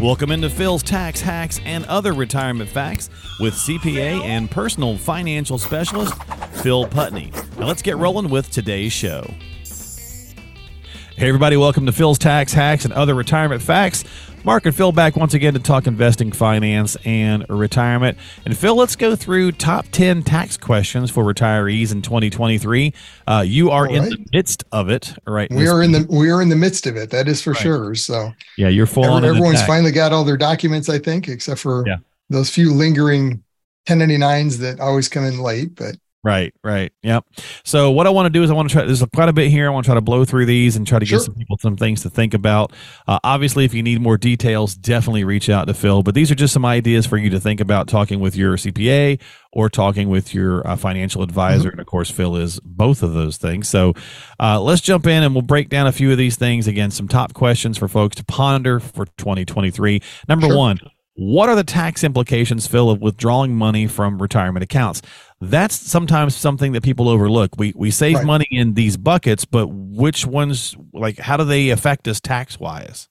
Welcome into Phil's Tax Hacks and Other Retirement Facts with CPA and personal financial specialist Phil Putney. Now let's get rolling with today's show. Hey, everybody, welcome to Phil's Tax Hacks and Other Retirement Facts. Mark and Phil back once again to talk investing, finance, and retirement. And Phil, let's go through top 10 tax questions for retirees in 2023. Uh, you are in the midst of it, right? We are in the we are in the midst of it. That is for right. sure. So yeah, you're full Every, Everyone's finally got all their documents, I think, except for yeah. those few lingering 1099s that always come in late. But Right, right. Yep. So what I want to do is I want to try there's quite a bit here. I want to try to blow through these and try to sure. get some people some things to think about. Uh, obviously, if you need more details, definitely reach out to Phil. But these are just some ideas for you to think about talking with your CPA or talking with your uh, financial advisor. Mm-hmm. And of course, Phil is both of those things. So uh, let's jump in and we'll break down a few of these things. Again, some top questions for folks to ponder for 2023. Number sure. one, what are the tax implications, Phil, of withdrawing money from retirement accounts? That's sometimes something that people overlook. We we save right. money in these buckets, but which ones, like, how do they affect us tax wise?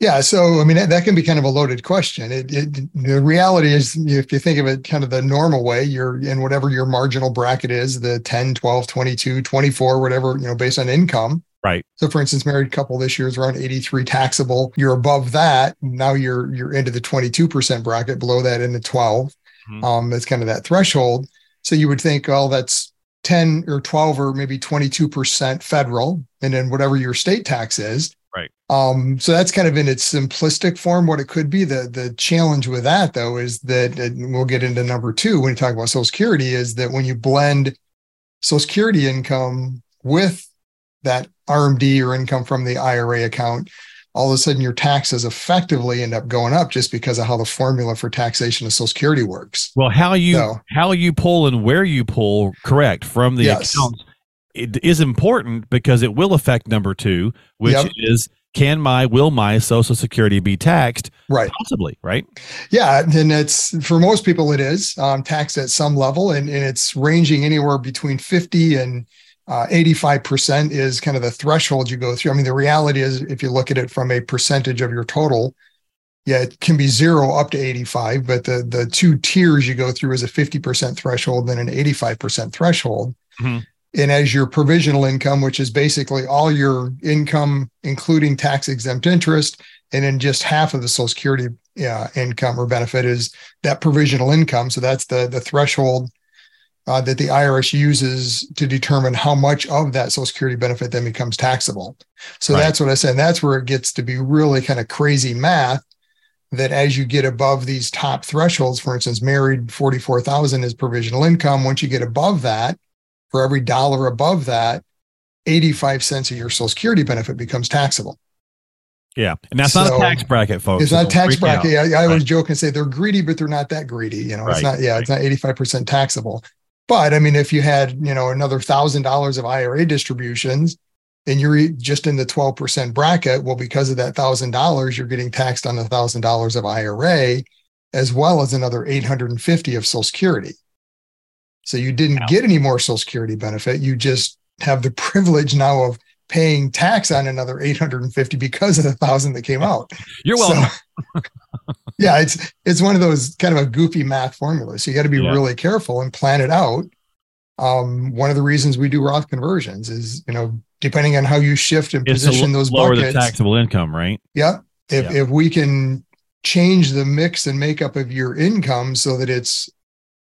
Yeah, so I mean that, that, can be kind of a loaded question. It, it, the reality is, if you think of it kind of the normal way, you're in whatever your marginal bracket is, the 10, 12, 22, 24, whatever, you know, based on income. Right. So for instance, married couple this year is around 83 taxable. You're above that. Now you're you're into the 22% bracket, below that in the 12. Mm-hmm. Um, that's kind of that threshold. So you would think, oh, that's 10 or 12 or maybe 22% federal, and then whatever your state tax is. Right. Um, so that's kind of in its simplistic form what it could be. The the challenge with that though is that we'll get into number two when you talk about Social Security is that when you blend Social Security income with that RMD or income from the IRA account, all of a sudden your taxes effectively end up going up just because of how the formula for taxation of Social Security works. Well, how you so, how you pull and where you pull, correct, from the yes. accounts it is important because it will affect number two, which yep. is can my will my social security be taxed right possibly right yeah and it's for most people it is um, taxed at some level and, and it's ranging anywhere between 50 and uh, 85% is kind of the threshold you go through. I mean, the reality is, if you look at it from a percentage of your total, yeah, it can be zero up to 85, but the the two tiers you go through is a 50% threshold and an 85% threshold. Mm-hmm. And as your provisional income, which is basically all your income, including tax exempt interest, and then just half of the Social Security uh, income or benefit is that provisional income. So that's the the threshold uh, that the IRS uses to determine how much of that Social Security benefit then becomes taxable. So right. that's what I said. And that's where it gets to be really kind of crazy math. That as you get above these top thresholds, for instance, married 44,000 is provisional income. Once you get above that, for every dollar above that, 85 cents of your Social Security benefit becomes taxable. Yeah. And that's so, not a tax bracket, folks. It's not a tax bracket. I, I right. always joke and say they're greedy, but they're not that greedy. You know, right. it's not, yeah, right. it's not 85% taxable. But I mean, if you had, you know, another thousand dollars of IRA distributions and you're just in the 12% bracket, well, because of that thousand dollars, you're getting taxed on the thousand dollars of IRA as well as another 850 of Social Security. So you didn't wow. get any more Social Security benefit. You just have the privilege now of paying tax on another 850 because of the thousand that came out. You're welcome. So, yeah, it's it's one of those kind of a goofy math formulas. So you got to be yeah. really careful and plan it out. Um, one of the reasons we do Roth conversions is, you know, depending on how you shift and it's position those lower buckets, the taxable income, right? Yeah. If yeah. if we can change the mix and makeup of your income so that it's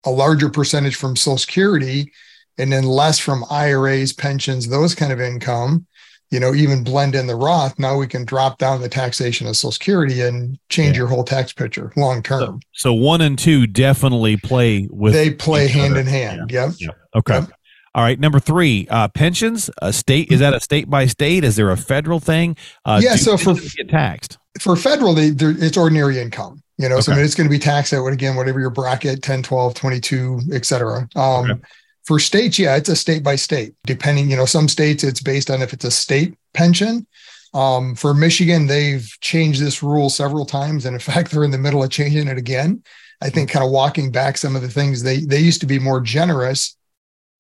a larger percentage from Social Security and then less from IRAs, pensions, those kind of income, you know, even blend in the Roth, now we can drop down the taxation of Social Security and change yeah. your whole tax picture long term. So, so, one and two definitely play with. They play hand other. in hand. Yeah. Yep. yep. Okay. Yep. All right. Number three, uh, pensions. A state is that a state by state? Is there a federal thing? Uh, yeah. So for get taxed for federal, they, it's ordinary income. You know, okay. so I mean, it's going to be taxed at what again, whatever your bracket, 10, 12, 22, et cetera. Um, okay. For states, yeah, it's a state by state. Depending, you know, some states it's based on if it's a state pension. Um, for Michigan, they've changed this rule several times, and in fact, they're in the middle of changing it again. I think kind of walking back some of the things they they used to be more generous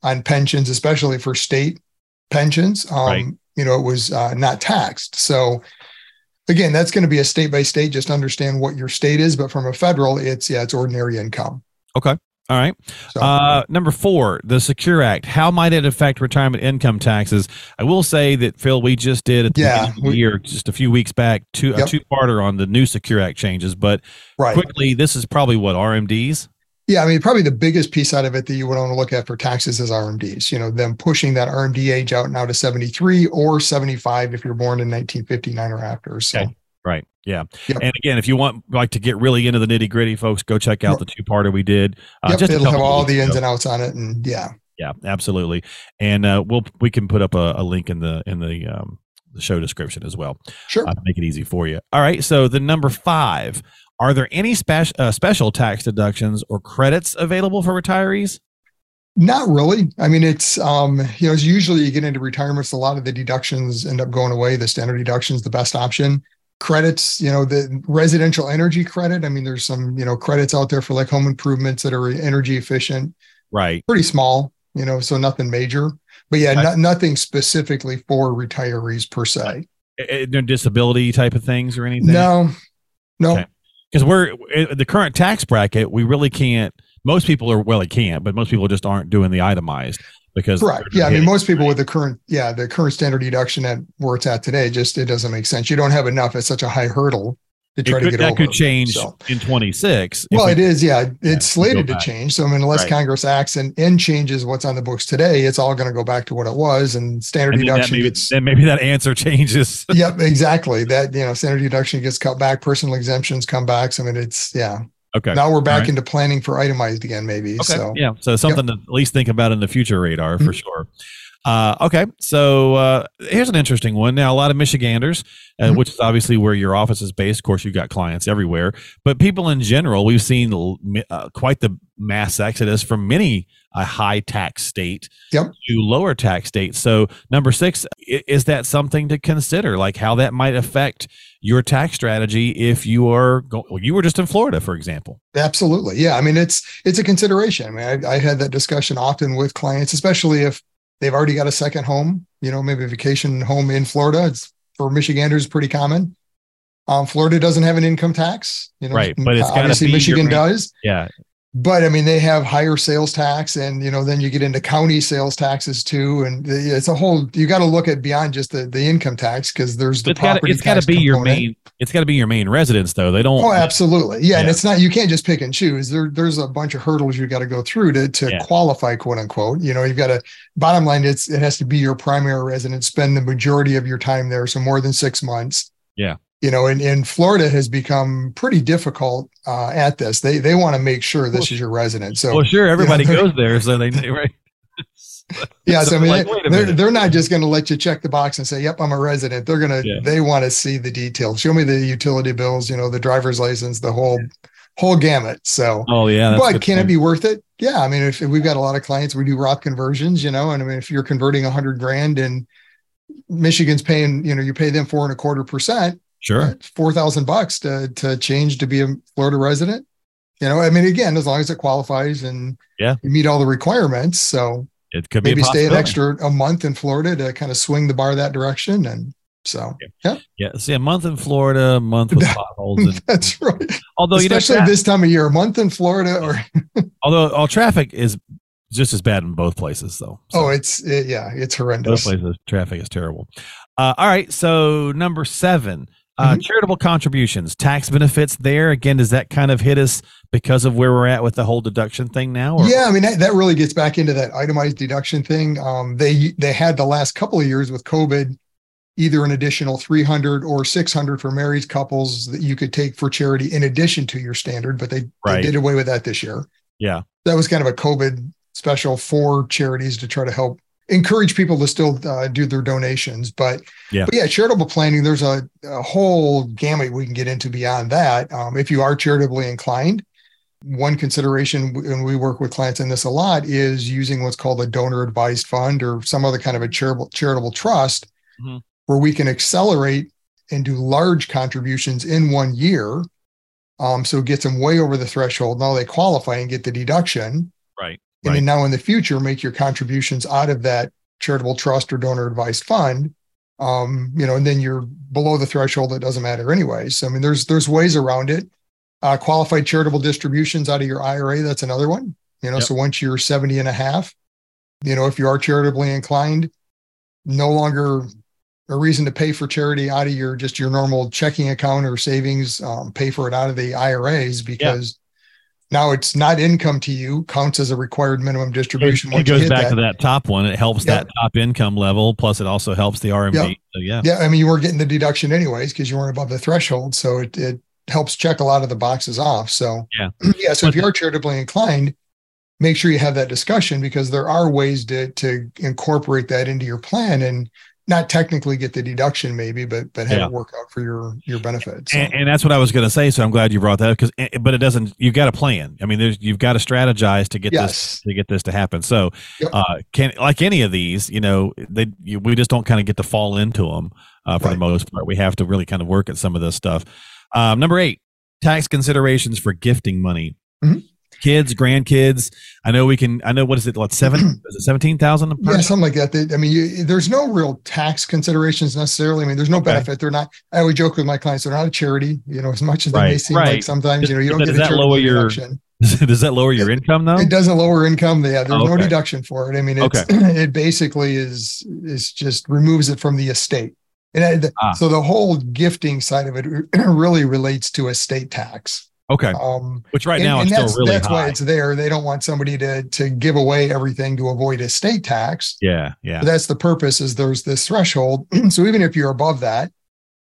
on pensions, especially for state pensions. Um, right. You know, it was uh, not taxed. So again, that's going to be a state by state. Just understand what your state is, but from a federal, it's yeah, it's ordinary income. Okay. All right. Uh, number four, the Secure Act. How might it affect retirement income taxes? I will say that Phil, we just did at the yeah, we, year, just a few weeks back, two yep. a two parter on the new Secure Act changes. But right. quickly, this is probably what RMDs. Yeah, I mean, probably the biggest piece out of it that you would want to look at for taxes is RMDs. You know, them pushing that RMD age out now to 73 or 75 if you're born in 1959 or after. So. Okay. Yeah. Yep. And again, if you want like to get really into the nitty gritty, folks, go check out the two parter we did. Uh, yep, just it'll have all the ins and outs on it, and yeah. Yeah, absolutely. And uh, we'll we can put up a, a link in the in the um, the show description as well. Sure. Uh, make it easy for you. All right. So the number five. Are there any spe- uh, special tax deductions or credits available for retirees? Not really. I mean, it's um, you know, usually you get into retirements, a lot of the deductions end up going away. The standard deduction is the best option credits you know the residential energy credit. I mean there's some you know credits out there for like home improvements that are energy efficient. Right. Pretty small you know so nothing major. But yeah not, nothing specifically for retirees per se. Eh, eh, no disability type of things or anything? No. No. Because okay. we're eh, the current tax bracket we really can't most people are well they can't but most people just aren't doing the itemized because right. yeah i mean most people with the current yeah the current standard deduction at where it's at today just it doesn't make sense. You don't have enough at such a high hurdle to try could, to get that over could change so. in 26 well it is yeah it's yeah, slated to change. So i mean unless right. congress acts and, and changes what's on the books today it's all going to go back to what it was and standard and deduction maybe, gets then maybe that answer changes. Yep exactly. That you know standard deduction gets cut back personal exemptions come back so i mean it's yeah Okay. Now we're back right. into planning for itemized again, maybe. Okay. So yeah, so something yep. to at least think about in the future radar for mm-hmm. sure. Uh, okay, so uh, here's an interesting one. Now, a lot of Michiganders, uh, mm-hmm. which is obviously where your office is based. Of course, you've got clients everywhere, but people in general, we've seen uh, quite the mass exodus from many a high tax state yep. to lower tax states. So, number six, is that something to consider, like how that might affect your tax strategy if you are go- you were just in Florida, for example? Absolutely, yeah. I mean, it's it's a consideration. I mean, I, I had that discussion often with clients, especially if they've already got a second home, you know, maybe a vacation home in Florida. It's for Michiganders pretty common. Um, Florida doesn't have an income tax, you know, right? But it's obviously Michigan does. Yeah, but I mean, they have higher sales tax, and you know, then you get into county sales taxes too, and it's a whole. You got to look at beyond just the, the income tax because there's the it's property. Gotta, it's got to be component. your main. It's got to be your main residence, though. They don't. Oh, absolutely, yeah, yeah, And it's not. You can't just pick and choose. There, there's a bunch of hurdles you got to go through to to yeah. qualify, quote unquote. You know, you've got to. Bottom line, it's it has to be your primary residence. Spend the majority of your time there, so more than six months. Yeah you know, and, and Florida has become pretty difficult uh, at this. They they want to make sure this is your residence. So well, sure, everybody you know, goes there, so they right. yeah, so, so I mean, like, they, they're they're not just going to let you check the box and say, "Yep, I'm a resident." They're gonna yeah. they want to see the details. Show me the utility bills, you know, the driver's license, the whole whole gamut. So, oh yeah, but can point. it be worth it? Yeah, I mean, if, if we've got a lot of clients, we do Roth conversions, you know, and I mean, if you're converting a hundred grand and Michigan's paying, you know, you pay them four and a quarter percent Sure. Four thousand bucks to to change to be a Florida resident. You know, I mean, again, as long as it qualifies and yeah, you meet all the requirements. So it could be maybe stay an extra a month in Florida to kind of swing the bar that direction. And so yeah. Yeah. See a month in Florida, a month with potholes. And, That's right. Although especially you know, this time of year, a month in Florida or although all traffic is just as bad in both places though. So. Oh, it's it, yeah, it's horrendous. Both places traffic is terrible. Uh, all right, so number seven. Uh, mm-hmm. Charitable contributions, tax benefits there. Again, does that kind of hit us because of where we're at with the whole deduction thing now? Or? Yeah, I mean that, that really gets back into that itemized deduction thing. Um, they they had the last couple of years with COVID, either an additional 300 or 600 for married couples that you could take for charity in addition to your standard, but they, right. they did away with that this year. Yeah, that was kind of a COVID special for charities to try to help encourage people to still uh, do their donations. But yeah, but yeah, charitable planning. There's a, a, whole gamut we can get into beyond that. Um, if you are charitably inclined, one consideration when we work with clients in this a lot is using what's called a donor advised fund or some other kind of a charitable charitable trust, mm-hmm. where we can accelerate and do large contributions in one year. Um, so it gets them way over the threshold. Now they qualify and get the deduction. Right and right. then now in the future make your contributions out of that charitable trust or donor advised fund Um, you know, and then you're below the threshold, it doesn't matter anyways. So, I mean, there's there's ways around it. Uh, qualified charitable distributions out of your IRA, that's another one. You know, yep. so once you're 70 and a half, you know, if you are charitably inclined, no longer a reason to pay for charity out of your just your normal checking account or savings, um, pay for it out of the IRAs because now it's not income to you, counts as a required minimum distribution. It, it goes back that. to that top one. It helps that top income level. Plus, it also helps the RMD. So, yeah. Yeah. I mean, you were getting the deduction anyways because you weren't above the threshold. So it, it helps check a lot of the boxes off. So, yeah. Yeah. So, if you are charitably inclined, make sure you have that discussion because there are ways to, to incorporate that into your plan. And not technically get the deduction maybe but but have yeah. it work out for your your benefits so. and, and, that's what i was going to say so i'm glad you brought that because eh, but it doesn't you've got a plan i mean there's you've got to strategize to get yes. this to get this to happen so yep. uh can like any of these you know they you, we just don't kind of get to fall into them uh, for right. the most part we have to really kind of work at some of this stuff um, number eight tax considerations for gifting money mm-hmm kids, grandkids. I know we can. I know what is it? What seven? is it seventeen thousand? Yeah, something like that. I mean, you, there's no real tax considerations necessarily. I mean, there's no okay. benefit. They're not. I always joke with my clients. They're not a charity. You know, as much as they may seem right. like sometimes. you know, you don't does get that lower your. Deduction. Does that lower your income though? It doesn't lower income. Yeah, there's oh, okay. no deduction for it. I mean, it's, okay. it basically is is just removes it from the estate. And ah. so the whole gifting side of it really relates to estate tax. Okay. Um, Which right now and, and is still really That's high. why it's there. They don't want somebody to to give away everything to avoid estate tax. Yeah, yeah. But that's the purpose. Is there's this threshold. so even if you're above that,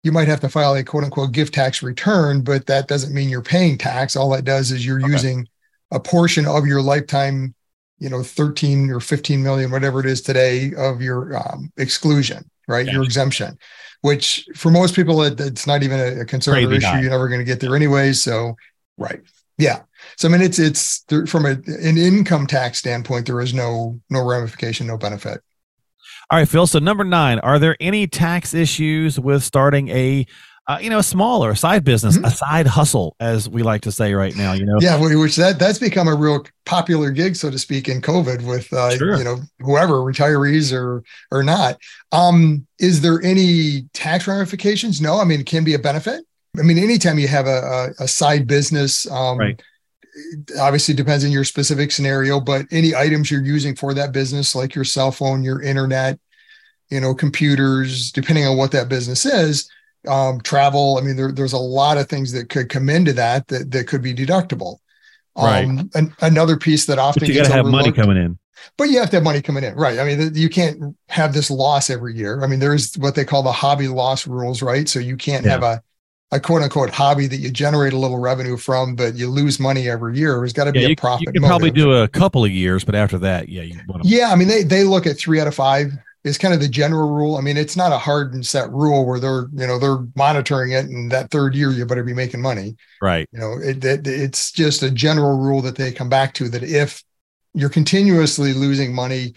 you might have to file a quote unquote gift tax return, but that doesn't mean you're paying tax. All that does is you're okay. using a portion of your lifetime, you know, 13 or 15 million, whatever it is today, of your um, exclusion, right? Your exemption which for most people, it, it's not even a, a concern or issue. High. You're never going to get there anyway. So, right. Yeah. So, I mean, it's, it's from a, an income tax standpoint, there is no, no ramification, no benefit. All right, Phil. So number nine, are there any tax issues with starting a uh, you know, a smaller side business, mm-hmm. a side hustle, as we like to say right now. You know, yeah, which that that's become a real popular gig, so to speak, in COVID with uh, sure. you know whoever retirees or or not. Um, is there any tax ramifications? No, I mean it can be a benefit. I mean, anytime you have a, a, a side business, um, right. obviously depends on your specific scenario, but any items you're using for that business, like your cell phone, your internet, you know, computers, depending on what that business is, um, travel. I mean, there, there's a lot of things that could come into that that, that could be deductible. Right. Um, and another piece that often but you got to have money coming in. But you have to have money coming in, right? I mean, you can't have this loss every year. I mean, there's what they call the hobby loss rules, right? So you can't yeah. have a a quote unquote hobby that you generate a little revenue from, but you lose money every year. There's got to yeah, be a profit. You can motive. probably do a couple of years, but after that, yeah, you want to- yeah. I mean, they they look at three out of five is kind of the general rule. I mean, it's not a hard and set rule where they're, you know, they're monitoring it and that third year you better be making money. Right. You know, it, it, it's just a general rule that they come back to that if you're continuously losing money,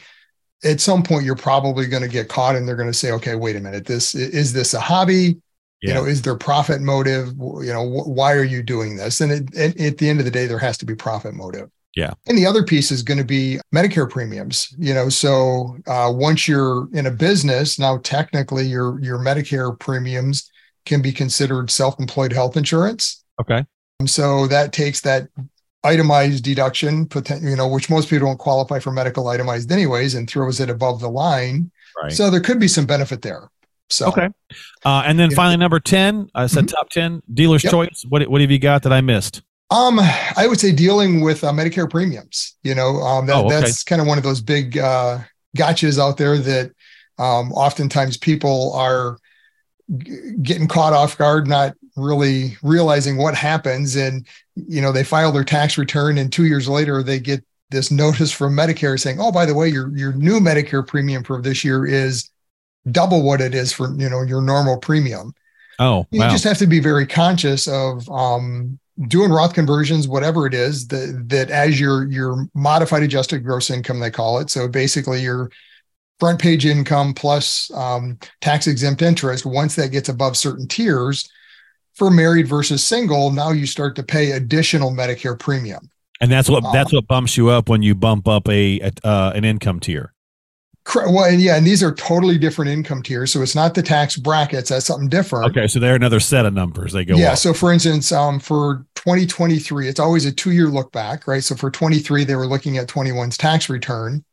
at some point you're probably going to get caught and they're going to say, okay, wait a minute, this is this a hobby? Yeah. You know, is there profit motive? You know, wh- why are you doing this? And it, it, at the end of the day, there has to be profit motive. Yeah. And the other piece is going to be Medicare premiums. You know, so uh, once you're in a business, now technically your your Medicare premiums can be considered self-employed health insurance. Okay. So that takes that itemized deduction, you know, which most people don't qualify for medical itemized anyways, and throws it above the line. Right. So there could be some benefit there. So okay, uh, and then finally number ten, I said mm-hmm. top ten dealer's yep. choice. What what have you got that I missed? Um, I would say dealing with uh, Medicare premiums. You know, um, that, oh, okay. that's kind of one of those big uh, gotchas out there that um, oftentimes people are g- getting caught off guard, not really realizing what happens, and you know they file their tax return, and two years later they get this notice from Medicare saying, "Oh, by the way, your your new Medicare premium for this year is double what it is for you know your normal premium." Oh, you wow. just have to be very conscious of um, doing Roth conversions, whatever it is, that that as your your modified adjusted gross income, they call it. So basically, your front page income plus um, tax exempt interest. Once that gets above certain tiers, for married versus single, now you start to pay additional Medicare premium. And that's what um, that's what bumps you up when you bump up a, a uh, an income tier. Well, and yeah, and these are totally different income tiers. So it's not the tax brackets. That's something different. Okay, so they're another set of numbers. They go. Yeah. Up. So for instance, um, for 2023, it's always a two-year look back, right? So for 23, they were looking at 21's tax return,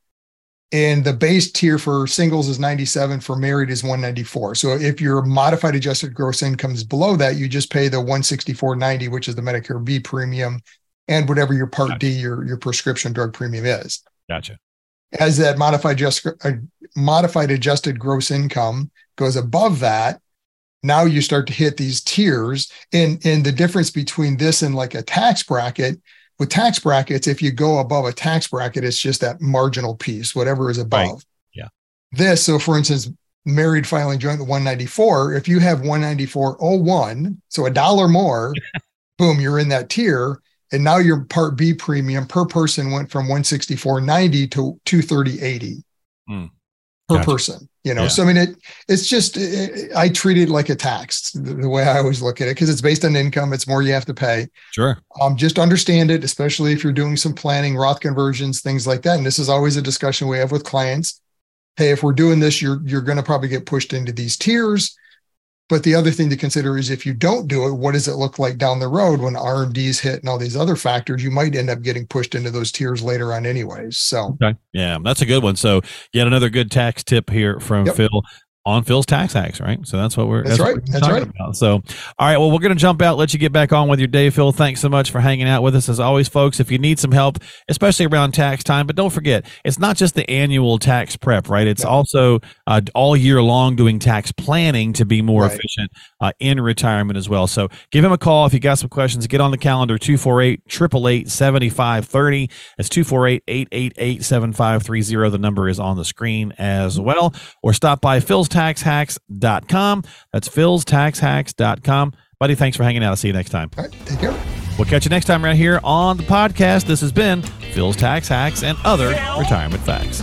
and the base tier for singles is 97. For married is 194. So if your modified adjusted gross income is below that, you just pay the 164.90, which is the Medicare B premium, and whatever your Part gotcha. D, your your prescription drug premium is. Gotcha as that modified just uh, modified adjusted gross income goes above that now you start to hit these tiers. And and the difference between this and like a tax bracket with tax brackets if you go above a tax bracket it's just that marginal piece whatever is above. Right. yeah. This so for instance married filing joint 194 if you have 194.01 so a dollar more boom you're in that tier and now your part B premium per person went from 164.90 to 230.80 mm. per gotcha. person. You know, yeah. so I mean, it it's just it, I treat it like a tax. The, the way I always look at it because it's based on income. It's more you have to pay. Sure. Um, just understand it, especially if you're doing some planning, Roth conversions, things like that. And this is always a discussion we have with clients. Hey, if we're doing this, you're you're going to probably get pushed into these tiers but the other thing to consider is if you don't do it, what does it look like down the road when RMDs hit and all these other factors? You might end up getting pushed into those tiers later on, anyways. So, okay. yeah, that's a good one. So, yet another good tax tip here from yep. Phil on Phil's tax hacks, right? So that's what we're that's, that's right. We're that's right. About. So, all right. Well, we're going to jump out, let you get back on with your day, Phil. Thanks so much for hanging out with us as always, folks. If you need some help, especially around tax time, but don't forget, it's not just the annual tax prep, right? It's also uh, all year long doing tax planning to be more right. efficient uh, in retirement as well. So, give him a call if you got some questions. Get on the calendar 248 888 7530. It's 248 888 7530. The number is on the screen as well. Or stop by Phil's philstaxhacks.com. That's philstaxhacks.com. Buddy, thanks for hanging out. I'll see you next time. All right. Take care. We'll catch you next time right here on the podcast. This has been Phil's Tax Hacks and other retirement facts.